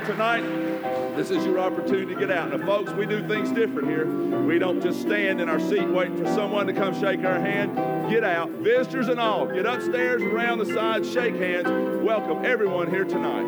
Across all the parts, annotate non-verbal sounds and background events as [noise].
Tonight, this is your opportunity to get out. Now, folks, we do things different here. We don't just stand in our seat waiting for someone to come shake our hand. Get out, visitors and all. Get upstairs, around the sides, shake hands. Welcome everyone here tonight.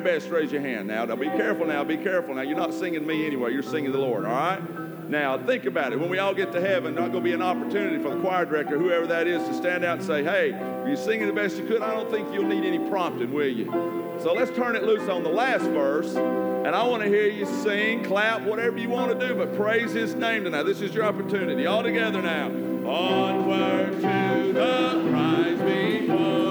Best? Raise your hand now. Now be careful now. Be careful now. You're not singing me anyway. You're singing the Lord. All right. Now think about it. When we all get to heaven, not going to be an opportunity for the choir director, whoever that is, to stand out and say, "Hey, you're singing the best you could." I don't think you'll need any prompting, will you? So let's turn it loose on the last verse. And I want to hear you sing, clap, whatever you want to do, but praise his name tonight. This is your opportunity. All together now. Onward to the prize before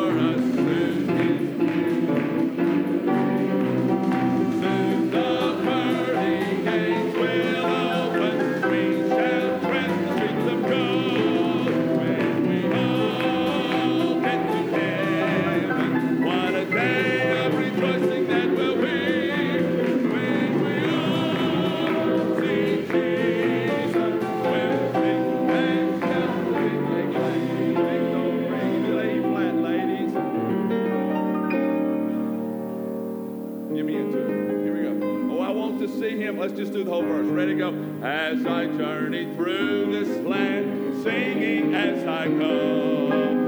Let's just do the whole verse. Ready, go. As I journey through this land, singing as I go,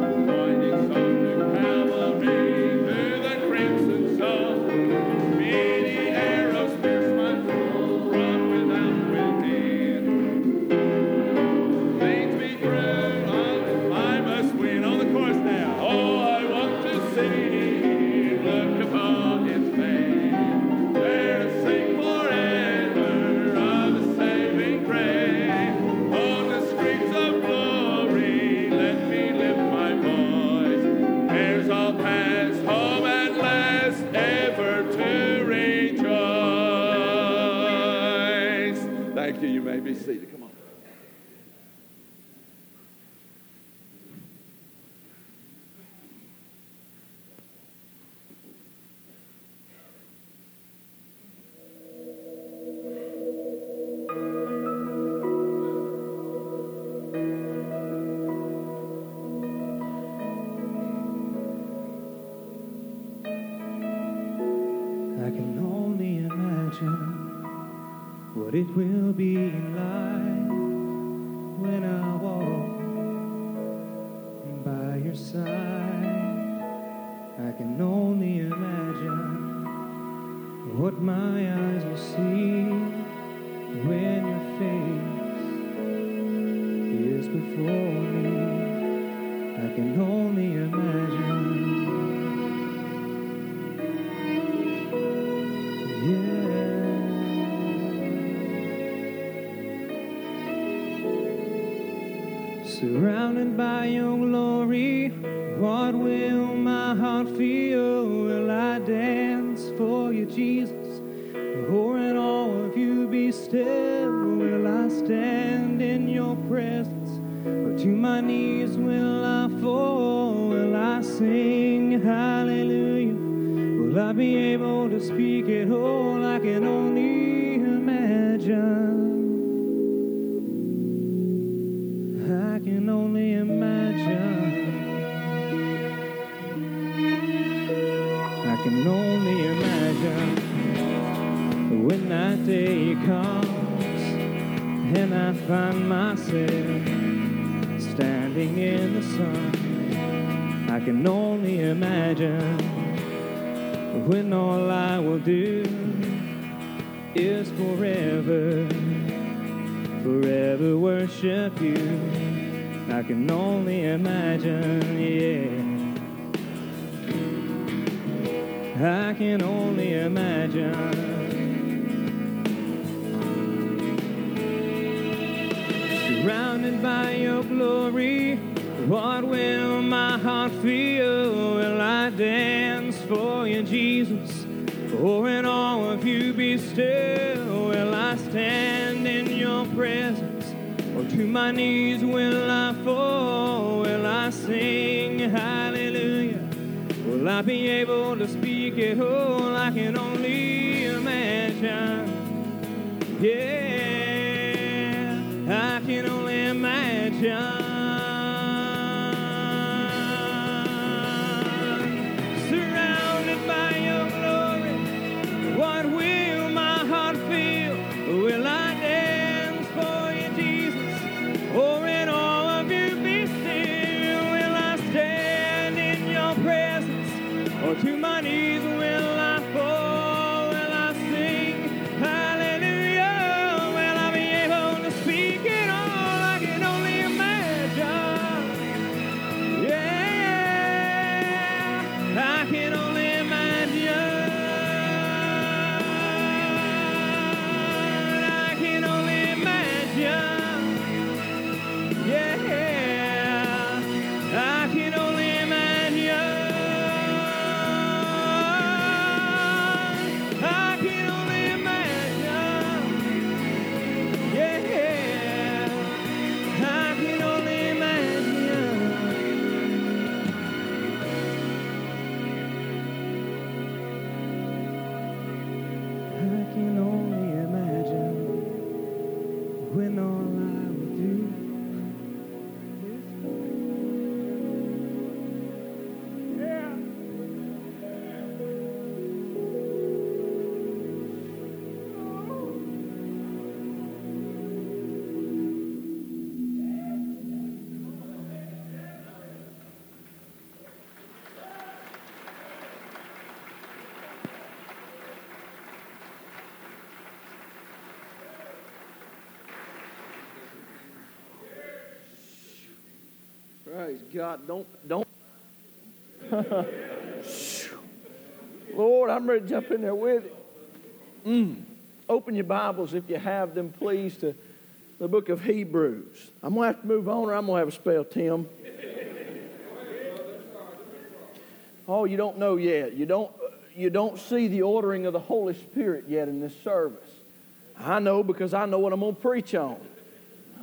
what it will be like when I walk by your side. I can only imagine what my eyes will see when your face is before me. I can only imagine. Surrounded by your glory, what will my heart feel? Will I dance for you, Jesus? Or in all of you be still? Will I stand in your presence? Or to my knees will I fall? Will I sing hallelujah? Will I be able to speak it all? I can only comes and I find myself standing in the sun. I can only imagine when all I will do is forever, forever worship you. I can only imagine, yeah. I can only imagine. Surrounded by your glory, what will my heart feel? Will I dance for you, Jesus? Or in all of you be still? Will I stand in your presence? Or to my knees will I fall? Will I sing hallelujah? Will I be able to speak it whole? I can only imagine. Yeah, I can only imagine. Praise God. Don't, don't. [laughs] Lord, I'm ready to jump in there with it. Mm. Open your Bibles if you have them, please, to the book of Hebrews. I'm going to have to move on or I'm going to have a spell, Tim. Oh, you don't know yet. You don't, you don't see the ordering of the Holy Spirit yet in this service. I know because I know what I'm going to preach on.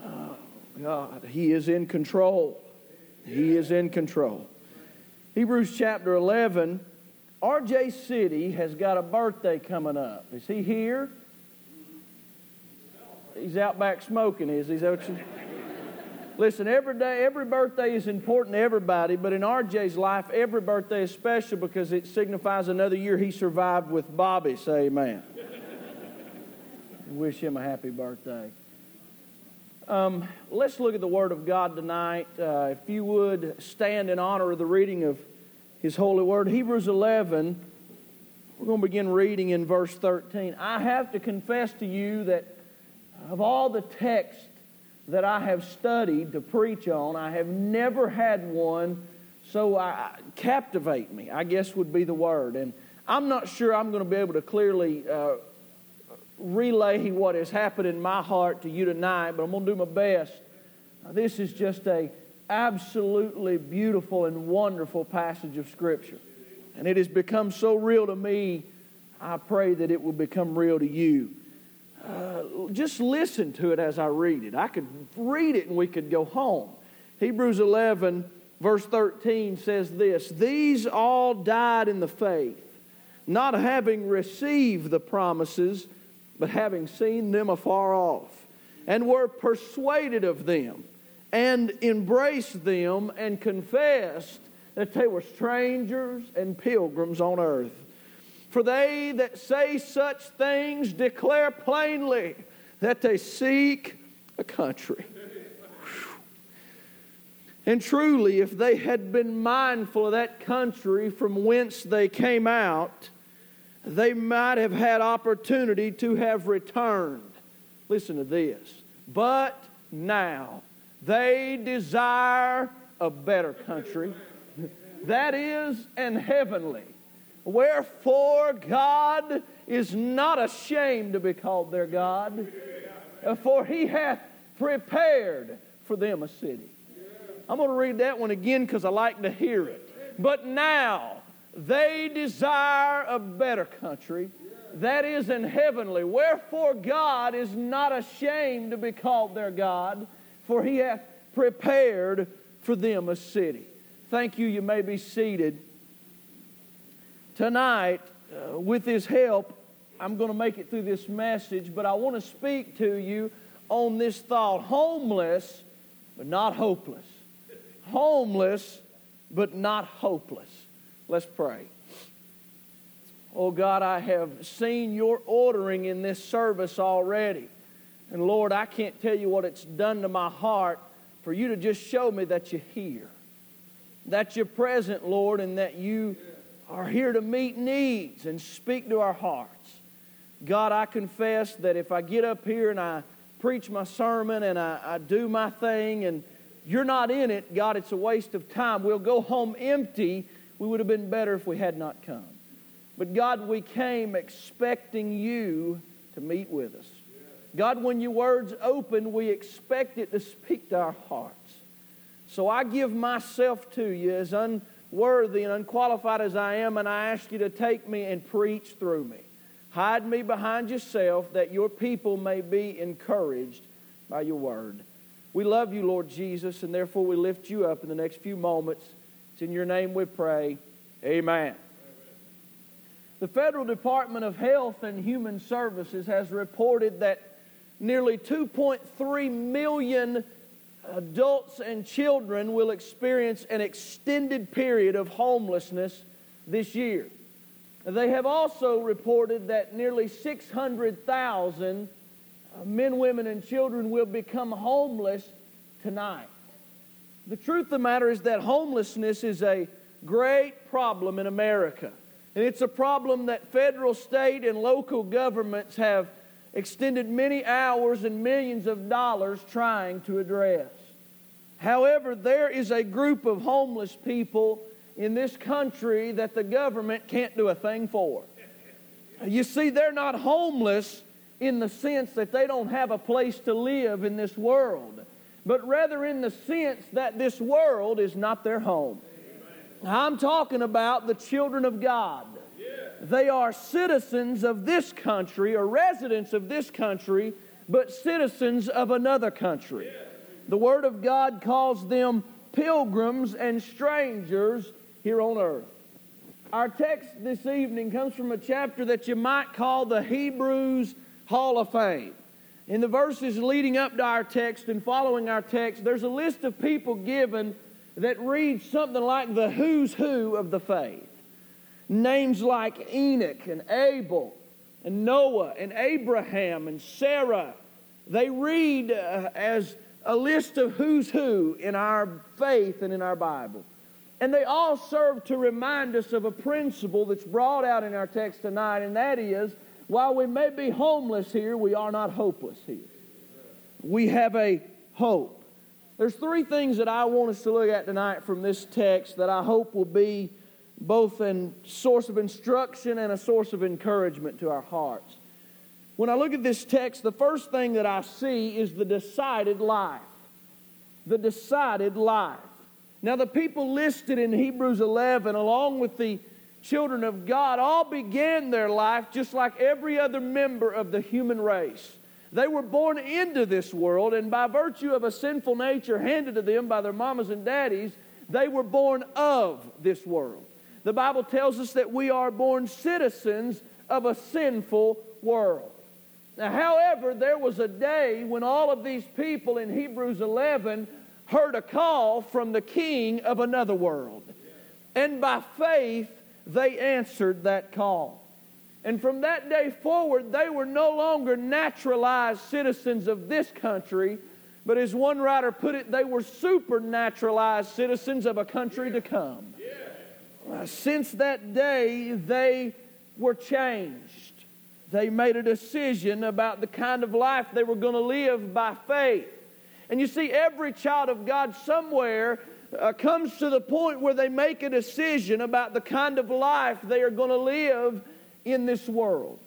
Oh, God, He is in control. He is in control. Hebrews chapter 11. RJ City has got a birthday coming up. Is he here? He's out back smoking, is he? Is that you- [laughs] Listen, every day, every birthday is important to everybody, but in RJ's life, every birthday is special because it signifies another year he survived with Bobby. Say amen. [laughs] Wish him a happy birthday. Um, let's look at the Word of God tonight. Uh, if you would stand in honor of the reading of His holy Word, Hebrews 11, we're going to begin reading in verse 13. I have to confess to you that of all the texts that I have studied to preach on, I have never had one so I, captivate me, I guess would be the word. And I'm not sure I'm going to be able to clearly uh, relay what has happened in my heart to you tonight, but I'm going to do my best. Uh, This is just a absolutely beautiful and wonderful passage of Scripture. And it has become so real to me, I pray that it will become real to you. Uh, just listen to it as I read it. I could read it and we could go home. Hebrews 11, verse 13 says this These all died in the faith, not having received the promises, but having seen them afar off, and were persuaded of them, and embraced them, and confessed that they were strangers and pilgrims on earth. For they that say such things declare plainly that they seek a country. And truly, if they had been mindful of that country from whence they came out, they might have had opportunity to have returned. Listen to this. But now they desire a better country, [laughs] that is, an heavenly. Wherefore God is not ashamed to be called their God, for he hath prepared for them a city. I'm going to read that one again because I like to hear it. But now they desire a better country, that is an heavenly. Wherefore God is not ashamed to be called their God, for he hath prepared for them a city. Thank you. You may be seated. Tonight, uh, with his help, I'm going to make it through this message, but I want to speak to you on this thought homeless, but not hopeless. Homeless, but not hopeless. Let's pray. Oh God, I have seen your ordering in this service already. And Lord, I can't tell you what it's done to my heart for you to just show me that you're here, that you're present, Lord, and that you are here to meet needs and speak to our hearts. God, I confess that if I get up here and I preach my sermon and I, I do my thing and you're not in it, God, it's a waste of time. We'll go home empty. We would have been better if we had not come. But God, we came expecting you to meet with us. God, when your words open, we expect it to speak to our hearts. So I give myself to you as unworthy and unqualified as I am, and I ask you to take me and preach through me. Hide me behind yourself that your people may be encouraged by your word. We love you, Lord Jesus, and therefore we lift you up in the next few moments. It's in your name we pray. Amen. The Federal Department of Health and Human Services has reported that nearly 2.3 million adults and children will experience an extended period of homelessness this year. They have also reported that nearly 600,000 men, women, and children will become homeless tonight. The truth of the matter is that homelessness is a great problem in America. And it's a problem that federal, state, and local governments have extended many hours and millions of dollars trying to address. However, there is a group of homeless people in this country that the government can't do a thing for. You see, they're not homeless in the sense that they don't have a place to live in this world, but rather in the sense that this world is not their home. I'm talking about the children of God. They are citizens of this country or residents of this country, but citizens of another country. The Word of God calls them pilgrims and strangers here on earth. Our text this evening comes from a chapter that you might call the Hebrews Hall of Fame. In the verses leading up to our text and following our text, there's a list of people given that reads something like the who's who of the faith. Names like Enoch and Abel and Noah and Abraham and Sarah, they read uh, as a list of who's who in our faith and in our Bible. And they all serve to remind us of a principle that's brought out in our text tonight, and that is while we may be homeless here, we are not hopeless here. We have a hope. There's three things that I want us to look at tonight from this text that I hope will be both a source of instruction and a source of encouragement to our hearts. When I look at this text, the first thing that I see is the decided life. The decided life. Now, the people listed in Hebrews 11, along with the children of God, all began their life just like every other member of the human race. They were born into this world, and by virtue of a sinful nature handed to them by their mamas and daddies, they were born of this world. The Bible tells us that we are born citizens of a sinful world. Now, however, there was a day when all of these people in Hebrews 11 heard a call from the king of another world. And by faith, they answered that call. And from that day forward, they were no longer naturalized citizens of this country, but as one writer put it, they were supernaturalized citizens of a country to come. Uh, since that day, they were changed. They made a decision about the kind of life they were going to live by faith. And you see, every child of God somewhere uh, comes to the point where they make a decision about the kind of life they are going to live in this world.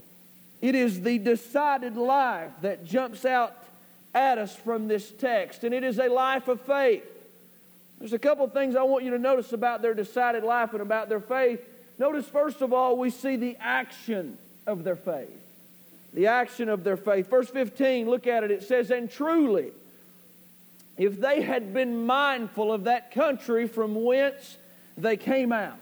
It is the decided life that jumps out at us from this text, and it is a life of faith. There's a couple of things I want you to notice about their decided life and about their faith. Notice, first of all, we see the action of their faith. The action of their faith. Verse 15, look at it. It says, And truly, if they had been mindful of that country from whence they came out.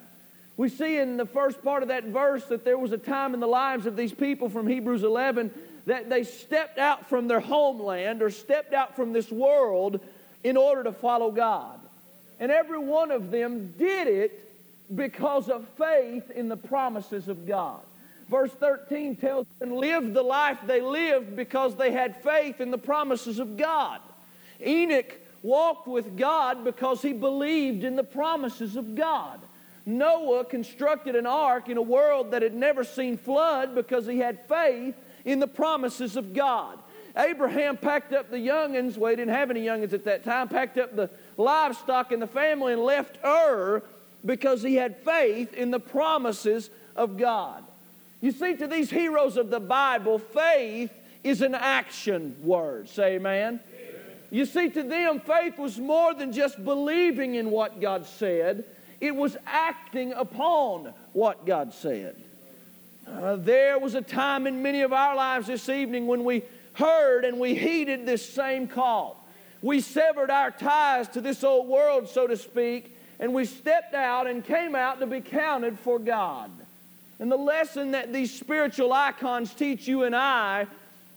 We see in the first part of that verse that there was a time in the lives of these people from Hebrews 11 that they stepped out from their homeland or stepped out from this world in order to follow God. And every one of them did it because of faith in the promises of God. Verse 13 tells them lived the life they lived because they had faith in the promises of God. Enoch walked with God because he believed in the promises of God. Noah constructed an ark in a world that had never seen flood because he had faith in the promises of God. Abraham packed up the youngins, well, he didn't have any youngins at that time, packed up the livestock and the family and left Ur because he had faith in the promises of God. You see, to these heroes of the Bible, faith is an action word. Say amen. You see, to them, faith was more than just believing in what God said, it was acting upon what God said. Uh, there was a time in many of our lives this evening when we heard and we heeded this same call. We severed our ties to this old world, so to speak, and we stepped out and came out to be counted for God. And the lesson that these spiritual icons teach you and I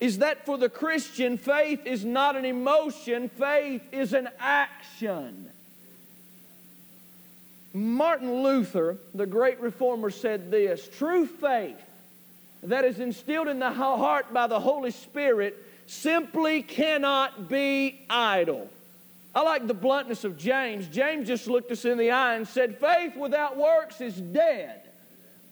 is that for the Christian, faith is not an emotion, faith is an action. Martin Luther, the great reformer, said this True faith that is instilled in the heart by the Holy Spirit simply cannot be idle. I like the bluntness of James. James just looked us in the eye and said, Faith without works is dead.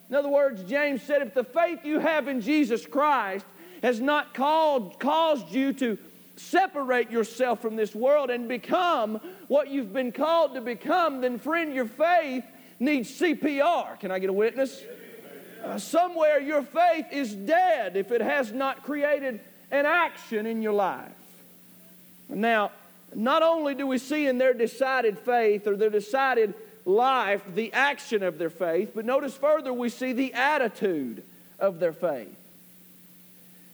In other words, James said, if the faith you have in Jesus Christ has not called, caused you to separate yourself from this world and become what you've been called to become, then, friend, your faith needs CPR. Can I get a witness? Uh, somewhere your faith is dead if it has not created an action in your life. Now, not only do we see in their decided faith or their decided life the action of their faith, but notice further we see the attitude of their faith.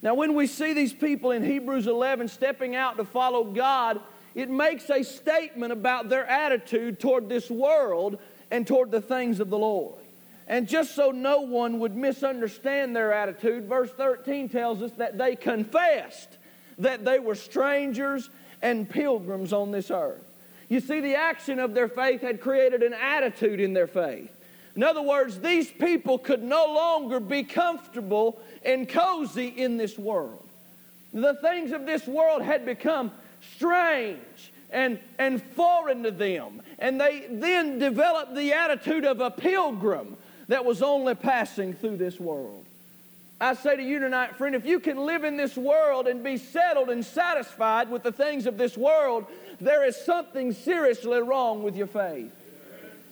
Now, when we see these people in Hebrews 11 stepping out to follow God, it makes a statement about their attitude toward this world and toward the things of the Lord. And just so no one would misunderstand their attitude, verse 13 tells us that they confessed that they were strangers and pilgrims on this earth. You see, the action of their faith had created an attitude in their faith. In other words, these people could no longer be comfortable and cozy in this world. The things of this world had become strange and, and foreign to them. And they then developed the attitude of a pilgrim that was only passing through this world. I say to you tonight, friend, if you can live in this world and be settled and satisfied with the things of this world, there is something seriously wrong with your faith.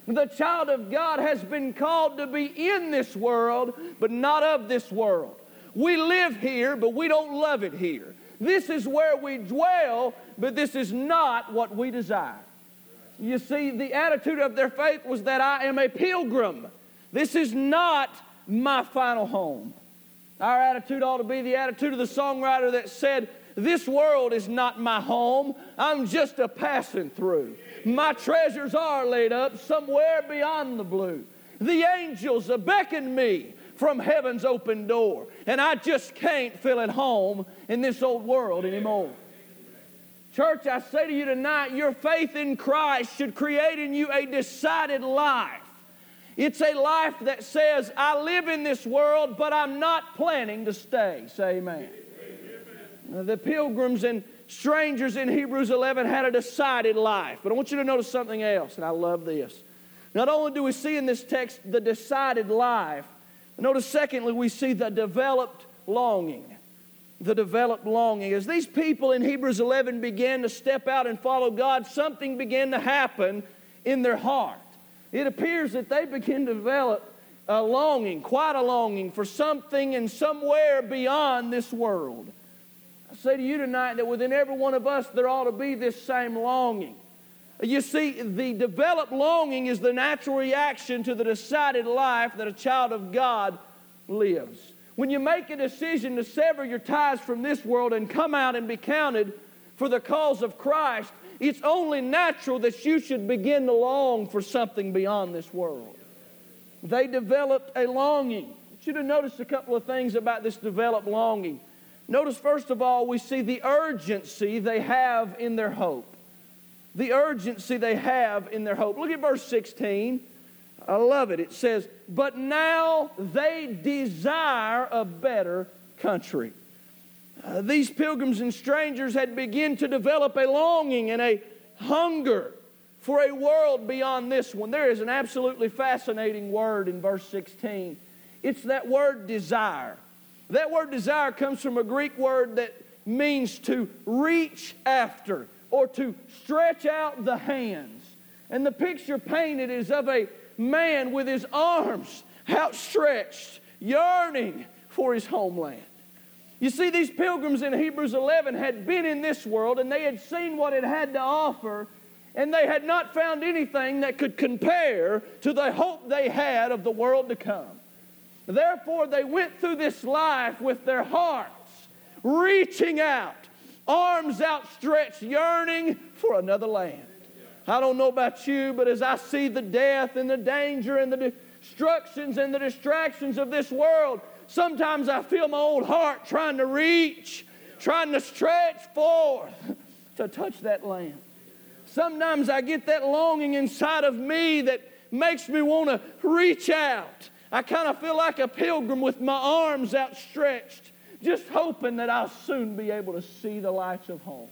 The child of God has been called to be in this world, but not of this world. We live here, but we don't love it here. This is where we dwell, but this is not what we desire. You see, the attitude of their faith was that I am a pilgrim. This is not my final home. Our attitude ought to be the attitude of the songwriter that said, This world is not my home. I'm just a passing through. My treasures are laid up somewhere beyond the blue. The angels beckon me from heaven's open door, and I just can't feel at home in this old world anymore. Church, I say to you tonight, your faith in Christ should create in you a decided life. It's a life that says, I live in this world, but I'm not planning to stay. Say amen. amen. The pilgrims and strangers in Hebrews 11 had a decided life. But I want you to notice something else, and I love this. Not only do we see in this text the decided life, notice secondly, we see the developed longing. The developed longing. As these people in Hebrews 11 began to step out and follow God, something began to happen in their heart it appears that they begin to develop a longing, quite a longing for something and somewhere beyond this world. Say to you tonight that within every one of us there ought to be this same longing. You see, the developed longing is the natural reaction to the decided life that a child of God lives. When you make a decision to sever your ties from this world and come out and be counted for the cause of Christ, it's only natural that you should begin to long for something beyond this world. They developed a longing. I should have noticed a couple of things about this developed longing. Notice, first of all, we see the urgency they have in their hope. The urgency they have in their hope. Look at verse 16. I love it. It says, But now they desire a better country. Uh, these pilgrims and strangers had begun to develop a longing and a hunger for a world beyond this one. There is an absolutely fascinating word in verse 16. It's that word desire. That word desire comes from a Greek word that means to reach after or to stretch out the hands. And the picture painted is of a man with his arms outstretched, yearning for his homeland. You see, these pilgrims in Hebrews 11 had been in this world and they had seen what it had to offer, and they had not found anything that could compare to the hope they had of the world to come. Therefore, they went through this life with their hearts reaching out, arms outstretched, yearning for another land. I don't know about you, but as I see the death and the danger and the destructions and the distractions of this world, sometimes I feel my old heart trying to reach, trying to stretch forth [laughs] to touch that land. Sometimes I get that longing inside of me that makes me want to reach out. I kind of feel like a pilgrim with my arms outstretched, just hoping that I'll soon be able to see the lights of home.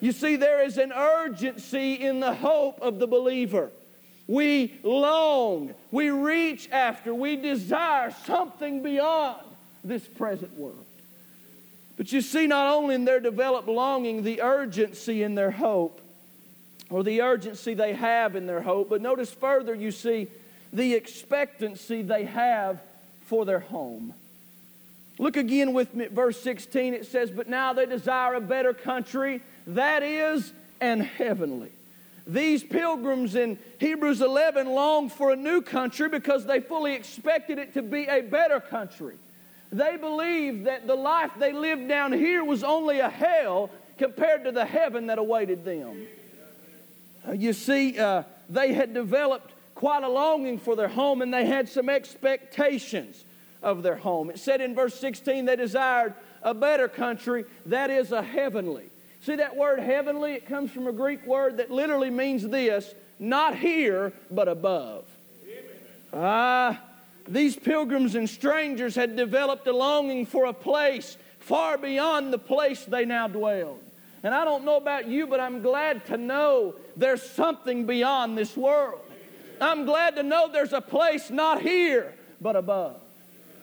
You see, there is an urgency in the hope of the believer. We long, we reach after, we desire something beyond this present world. But you see, not only in their developed longing, the urgency in their hope, or the urgency they have in their hope, but notice further, you see the expectancy they have for their home. Look again with me verse 16. It says, But now they desire a better country, that is, and heavenly. These pilgrims in Hebrews 11 longed for a new country because they fully expected it to be a better country. They believed that the life they lived down here was only a hell compared to the heaven that awaited them. Uh, you see, uh, they had developed quite a longing for their home and they had some expectations of their home. It said in verse 16 they desired a better country, that is, a heavenly. See that word heavenly? It comes from a Greek word that literally means this not here, but above. Ah, uh, these pilgrims and strangers had developed a longing for a place far beyond the place they now dwelled. And I don't know about you, but I'm glad to know there's something beyond this world. I'm glad to know there's a place not here, but above.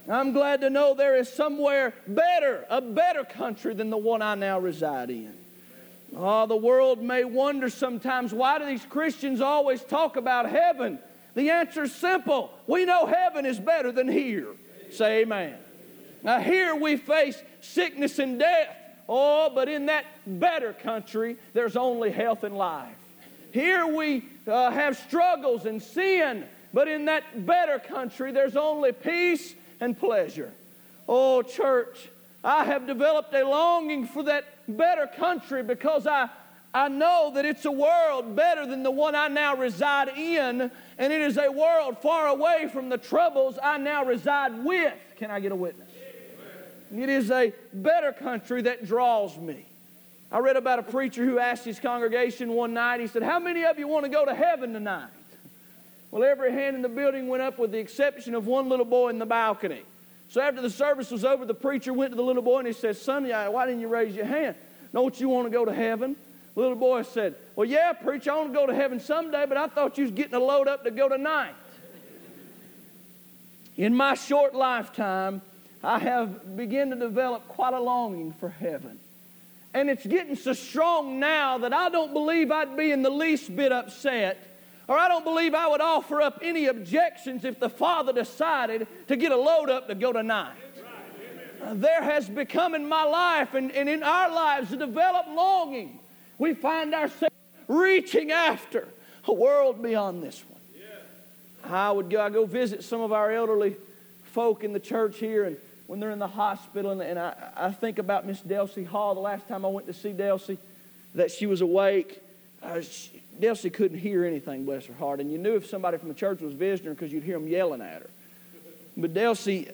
I'm glad to know there is somewhere better, a better country than the one I now reside in. Oh, the world may wonder sometimes why do these Christians always talk about heaven? The answer is simple. We know heaven is better than here. Say amen. Now, here we face sickness and death. Oh, but in that better country, there's only health and life. Here we uh, have struggles and sin, but in that better country, there's only peace and pleasure. Oh, church, I have developed a longing for that better country because I, I know that it's a world better than the one I now reside in, and it is a world far away from the troubles I now reside with. Can I get a witness? It is a better country that draws me. I read about a preacher who asked his congregation one night, he said, How many of you want to go to heaven tonight? Well, every hand in the building went up with the exception of one little boy in the balcony. So after the service was over, the preacher went to the little boy and he said, Son, why didn't you raise your hand? Don't you want to go to heaven? The little boy said, Well, yeah, preacher, I want to go to heaven someday, but I thought you was getting a load up to go tonight. In my short lifetime, I have begun to develop quite a longing for heaven. And it's getting so strong now that I don't believe I'd be in the least bit upset or I don't believe I would offer up any objections if the Father decided to get a load up to go tonight. Uh, there has become in my life and, and in our lives a developed longing. We find ourselves reaching after a world beyond this one. I would go, I go visit some of our elderly folk in the church here, and when they're in the hospital, and, and I, I think about Miss Delcy Hall. The last time I went to see Delcy, that she was awake uh, she, Delcy couldn't hear anything, bless her heart. And you knew if somebody from the church was visiting her because you'd hear them yelling at her. But Delcy,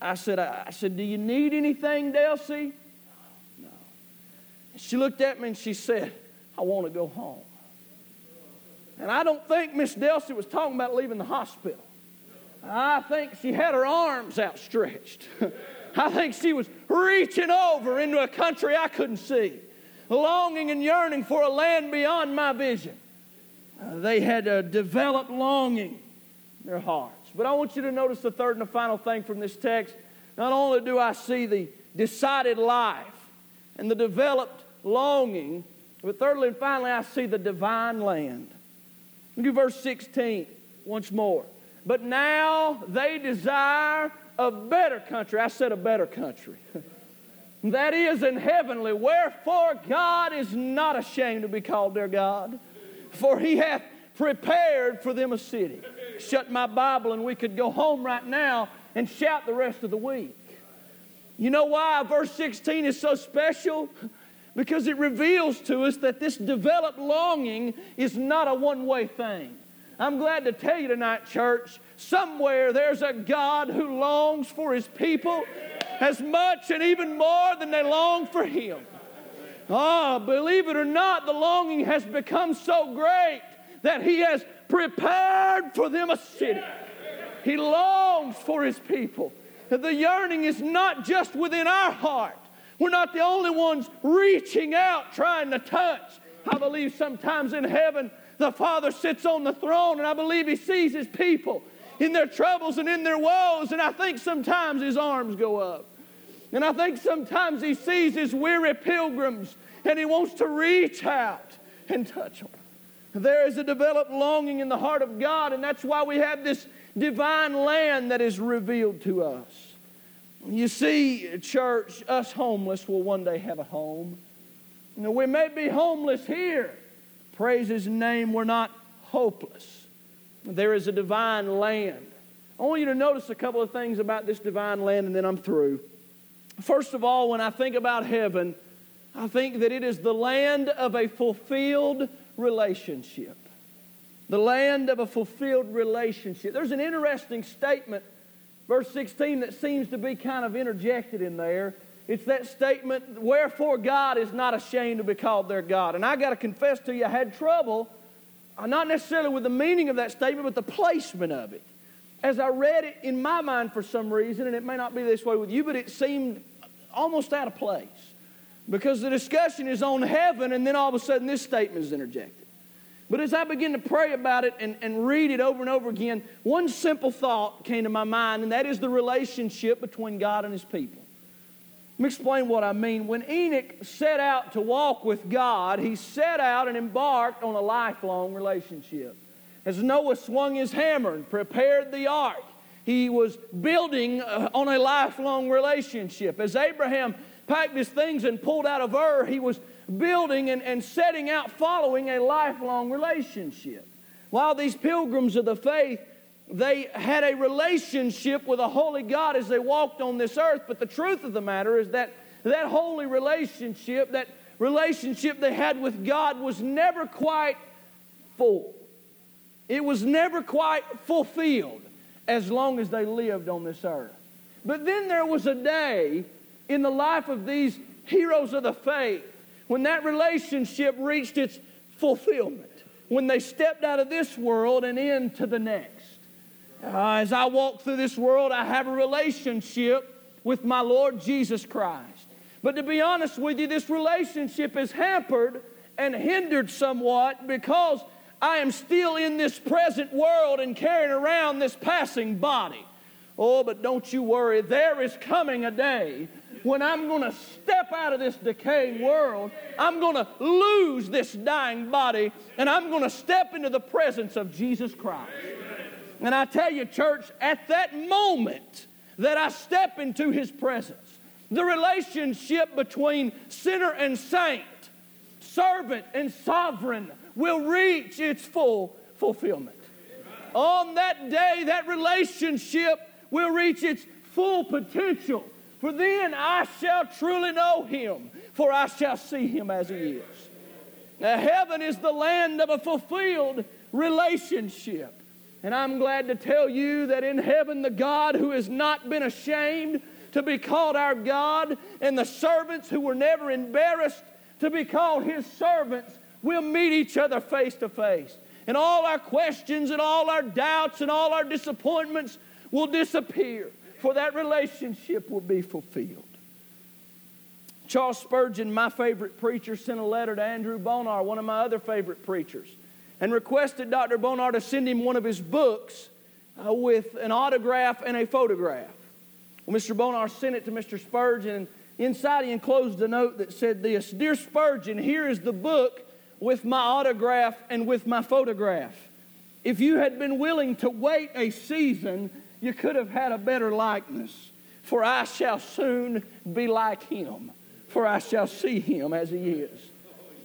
I said, I, I said, Do you need anything, Delcy? No. She looked at me and she said, I want to go home. And I don't think Miss Delcy was talking about leaving the hospital. I think she had her arms outstretched. [laughs] I think she was reaching over into a country I couldn't see, longing and yearning for a land beyond my vision. Uh, they had a developed longing in their hearts. But I want you to notice the third and the final thing from this text. Not only do I see the decided life and the developed longing, but thirdly and finally, I see the divine land. Look at verse 16 once more. But now they desire a better country. I said a better country. [laughs] that is in heavenly. Wherefore God is not ashamed to be called their God, for he hath prepared for them a city. Shut my Bible and we could go home right now and shout the rest of the week. You know why verse 16 is so special? Because it reveals to us that this developed longing is not a one way thing. I'm glad to tell you tonight, church, somewhere there's a God who longs for his people as much and even more than they long for him. Ah, oh, believe it or not, the longing has become so great that he has prepared for them a city. He longs for his people. The yearning is not just within our heart. We're not the only ones reaching out trying to touch. I believe sometimes in heaven the Father sits on the throne, and I believe He sees His people in their troubles and in their woes. And I think sometimes His arms go up. And I think sometimes He sees His weary pilgrims and He wants to reach out and touch them. There is a developed longing in the heart of God, and that's why we have this divine land that is revealed to us. You see, church, us homeless will one day have a home. You we may be homeless here, praise his name, we're not hopeless. There is a divine land. I want you to notice a couple of things about this divine land, and then I'm through. First of all, when I think about heaven, I think that it is the land of a fulfilled relationship. The land of a fulfilled relationship. There's an interesting statement, verse 16, that seems to be kind of interjected in there. It's that statement, wherefore God is not ashamed to be called their God. And I got to confess to you, I had trouble, uh, not necessarily with the meaning of that statement, but the placement of it. As I read it in my mind for some reason, and it may not be this way with you, but it seemed almost out of place. Because the discussion is on heaven, and then all of a sudden this statement is interjected. But as I began to pray about it and, and read it over and over again, one simple thought came to my mind, and that is the relationship between God and His people. Let me explain what I mean. When Enoch set out to walk with God, he set out and embarked on a lifelong relationship. As Noah swung his hammer and prepared the ark, he was building uh, on a lifelong relationship. As Abraham packed his things and pulled out of Ur, he was building and, and setting out following a lifelong relationship. While these pilgrims of the faith they had a relationship with a holy God as they walked on this earth. But the truth of the matter is that that holy relationship, that relationship they had with God, was never quite full. It was never quite fulfilled as long as they lived on this earth. But then there was a day in the life of these heroes of the faith when that relationship reached its fulfillment, when they stepped out of this world and into the next. Uh, as I walk through this world, I have a relationship with my Lord Jesus Christ. But to be honest with you, this relationship is hampered and hindered somewhat because I am still in this present world and carrying around this passing body. Oh, but don't you worry, there is coming a day when I'm going to step out of this decaying world. I'm going to lose this dying body and I'm going to step into the presence of Jesus Christ. And I tell you, church, at that moment that I step into his presence, the relationship between sinner and saint, servant and sovereign will reach its full fulfillment. On that day, that relationship will reach its full potential. For then I shall truly know him, for I shall see him as he is. Now, heaven is the land of a fulfilled relationship. And I'm glad to tell you that in heaven, the God who has not been ashamed to be called our God, and the servants who were never embarrassed to be called his servants, will meet each other face to face. And all our questions and all our doubts and all our disappointments will disappear, for that relationship will be fulfilled. Charles Spurgeon, my favorite preacher, sent a letter to Andrew Bonar, one of my other favorite preachers, and requested Dr. Bonar to send him one of his books uh, with an autograph and a photograph. Well, Mr. Bonar sent it to Mr. Spurgeon, and inside he enclosed a note that said this Dear Spurgeon, here is the book with my autograph and with my photograph. If you had been willing to wait a season, you could have had a better likeness. For I shall soon be like him for I shall see him as he is.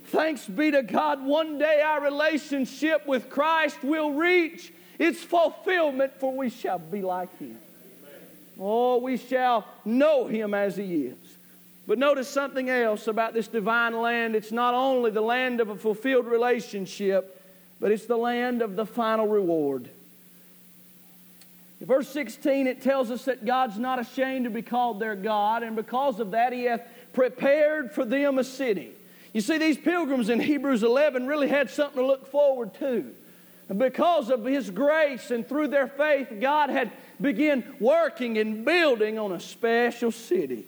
Thanks be to God, one day our relationship with Christ will reach its fulfillment, for we shall be like him. Oh, we shall know him as he is. But notice something else about this divine land. It's not only the land of a fulfilled relationship, but it's the land of the final reward. In verse 16, it tells us that God's not ashamed to be called their God, and because of that, He hath prepared for them a city. You see, these pilgrims in Hebrews 11 really had something to look forward to. Because of His grace and through their faith, God had begun working and building on a special city.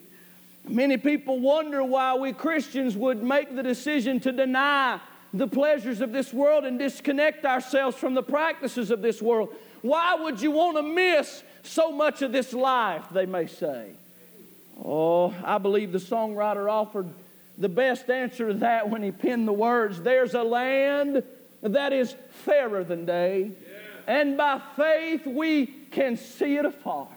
Many people wonder why we Christians would make the decision to deny the pleasures of this world and disconnect ourselves from the practices of this world. Why would you want to miss so much of this life, they may say? Oh, I believe the songwriter offered the best answer to that when he penned the words There's a land that is fairer than day, and by faith we can see it afar.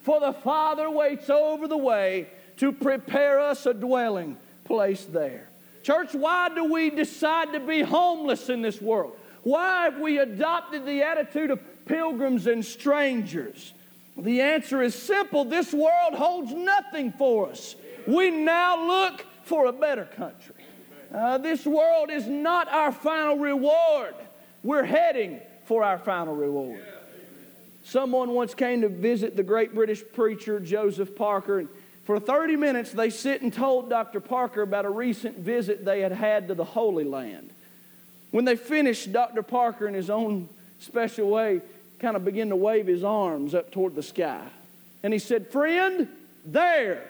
For the Father waits over the way to prepare us a dwelling place there. Church, why do we decide to be homeless in this world? Why have we adopted the attitude of pilgrims and strangers? The answer is simple this world holds nothing for us. We now look for a better country. Uh, this world is not our final reward. We're heading for our final reward. Someone once came to visit the great British preacher Joseph Parker, and for 30 minutes they sit and told Dr. Parker about a recent visit they had had to the Holy Land. When they finished, Dr. Parker, in his own special way, kind of began to wave his arms up toward the sky. And he said, Friend, there,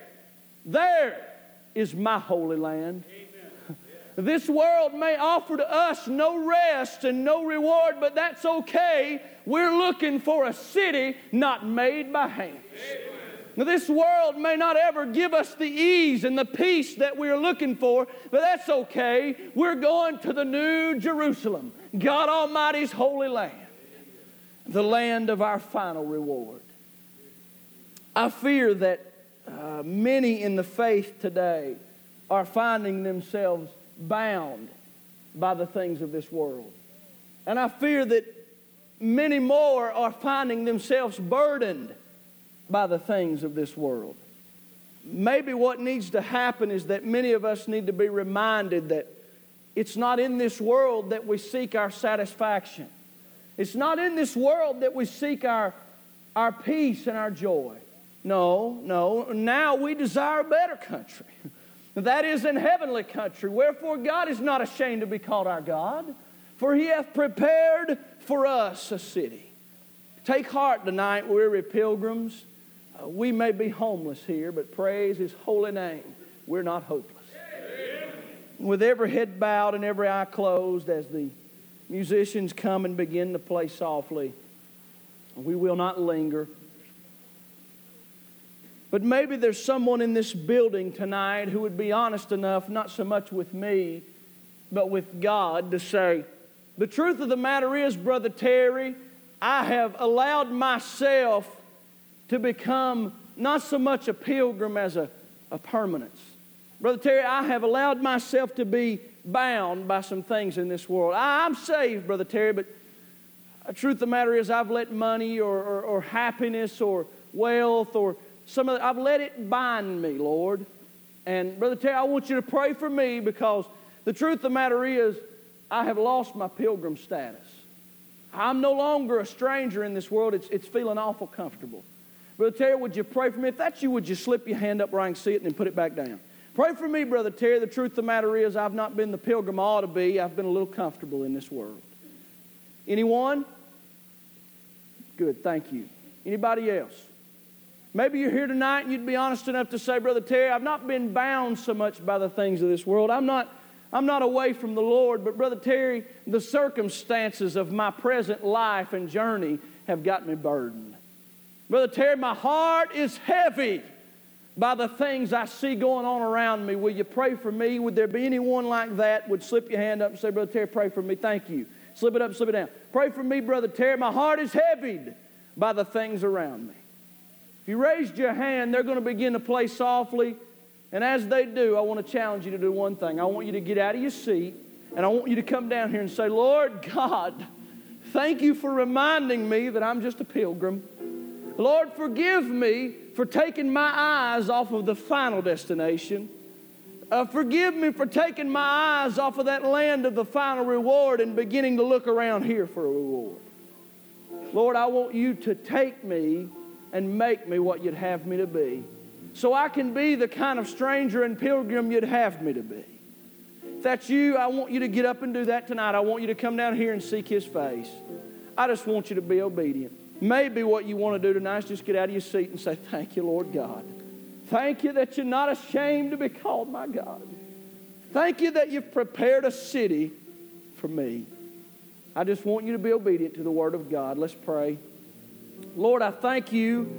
there is my holy land. [laughs] This world may offer to us no rest and no reward, but that's okay. We're looking for a city not made by hands. Now, this world may not ever give us the ease and the peace that we're looking for, but that's okay. We're going to the new Jerusalem, God Almighty's holy land the land of our final reward. I fear that uh, many in the faith today are finding themselves bound by the things of this world. And I fear that many more are finding themselves burdened by the things of this world. Maybe what needs to happen is that many of us need to be reminded that it's not in this world that we seek our satisfaction. It's not in this world that we seek our, our peace and our joy. No, no. Now we desire a better country. That is an heavenly country. Wherefore God is not ashamed to be called our God, for he hath prepared for us a city. Take heart tonight, weary pilgrims. Uh, we may be homeless here, but praise his holy name. We're not hopeless. With every head bowed and every eye closed as the musicians come and begin to play softly. We will not linger. But maybe there's someone in this building tonight who would be honest enough, not so much with me, but with God, to say, The truth of the matter is, Brother Terry, I have allowed myself to become not so much a pilgrim as a, a permanence. Brother Terry, I have allowed myself to be bound by some things in this world. I, am saved, Brother Terry, but the truth of the matter is I've let money or, or, or happiness or wealth or some of that, I've let it bind me, Lord. And Brother Terry, I want you to pray for me because The truth of the matter is, I have lost my pilgrim status. I'm no longer a stranger in this world. It's, it's feeling awful comfortable. Brother Terry, would you pray for me? If that's you, would you slip your hand up where I can see it and then put it back down? Pray for me, Brother Terry. The truth of the matter is, I've not been the pilgrim I ought to be. I've been a little comfortable in this world. Anyone? Good, thank you. Anybody else? Maybe you're here tonight and you'd be honest enough to say, Brother Terry, I've not been bound so much by the things of this world. I'm not, I'm not away from the Lord, but Brother Terry, the circumstances of my present life and journey have got me burdened. Brother Terry, my heart is heavy by the things I see going on around me. Will you pray for me? Would there be anyone like that would slip your hand up and say, Brother Terry, pray for me? Thank you. Slip it up, slip it down. Pray for me, Brother Terry. My heart is heavied by the things around me. If you raised your hand, they're going to begin to play softly. And as they do, I want to challenge you to do one thing. I want you to get out of your seat and I want you to come down here and say, Lord God, thank you for reminding me that I'm just a pilgrim. Lord, forgive me for taking my eyes off of the final destination. Uh, forgive me for taking my eyes off of that land of the final reward and beginning to look around here for a reward. Lord, I want you to take me and make me what you'd have me to be so I can be the kind of stranger and pilgrim you'd have me to be. If that's you, I want you to get up and do that tonight. I want you to come down here and seek His face. I just want you to be obedient. Maybe what you want to do tonight is just get out of your seat and say, Thank you, Lord God. Thank you that you're not ashamed to be called my God. Thank you that you've prepared a city for me. I just want you to be obedient to the Word of God. Let's pray. Lord, I thank you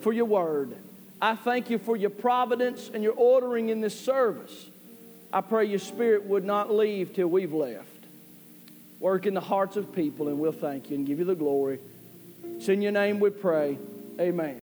for your Word. I thank you for your providence and your ordering in this service. I pray your Spirit would not leave till we've left. Work in the hearts of people, and we'll thank you and give you the glory. It's in your name we pray. Amen.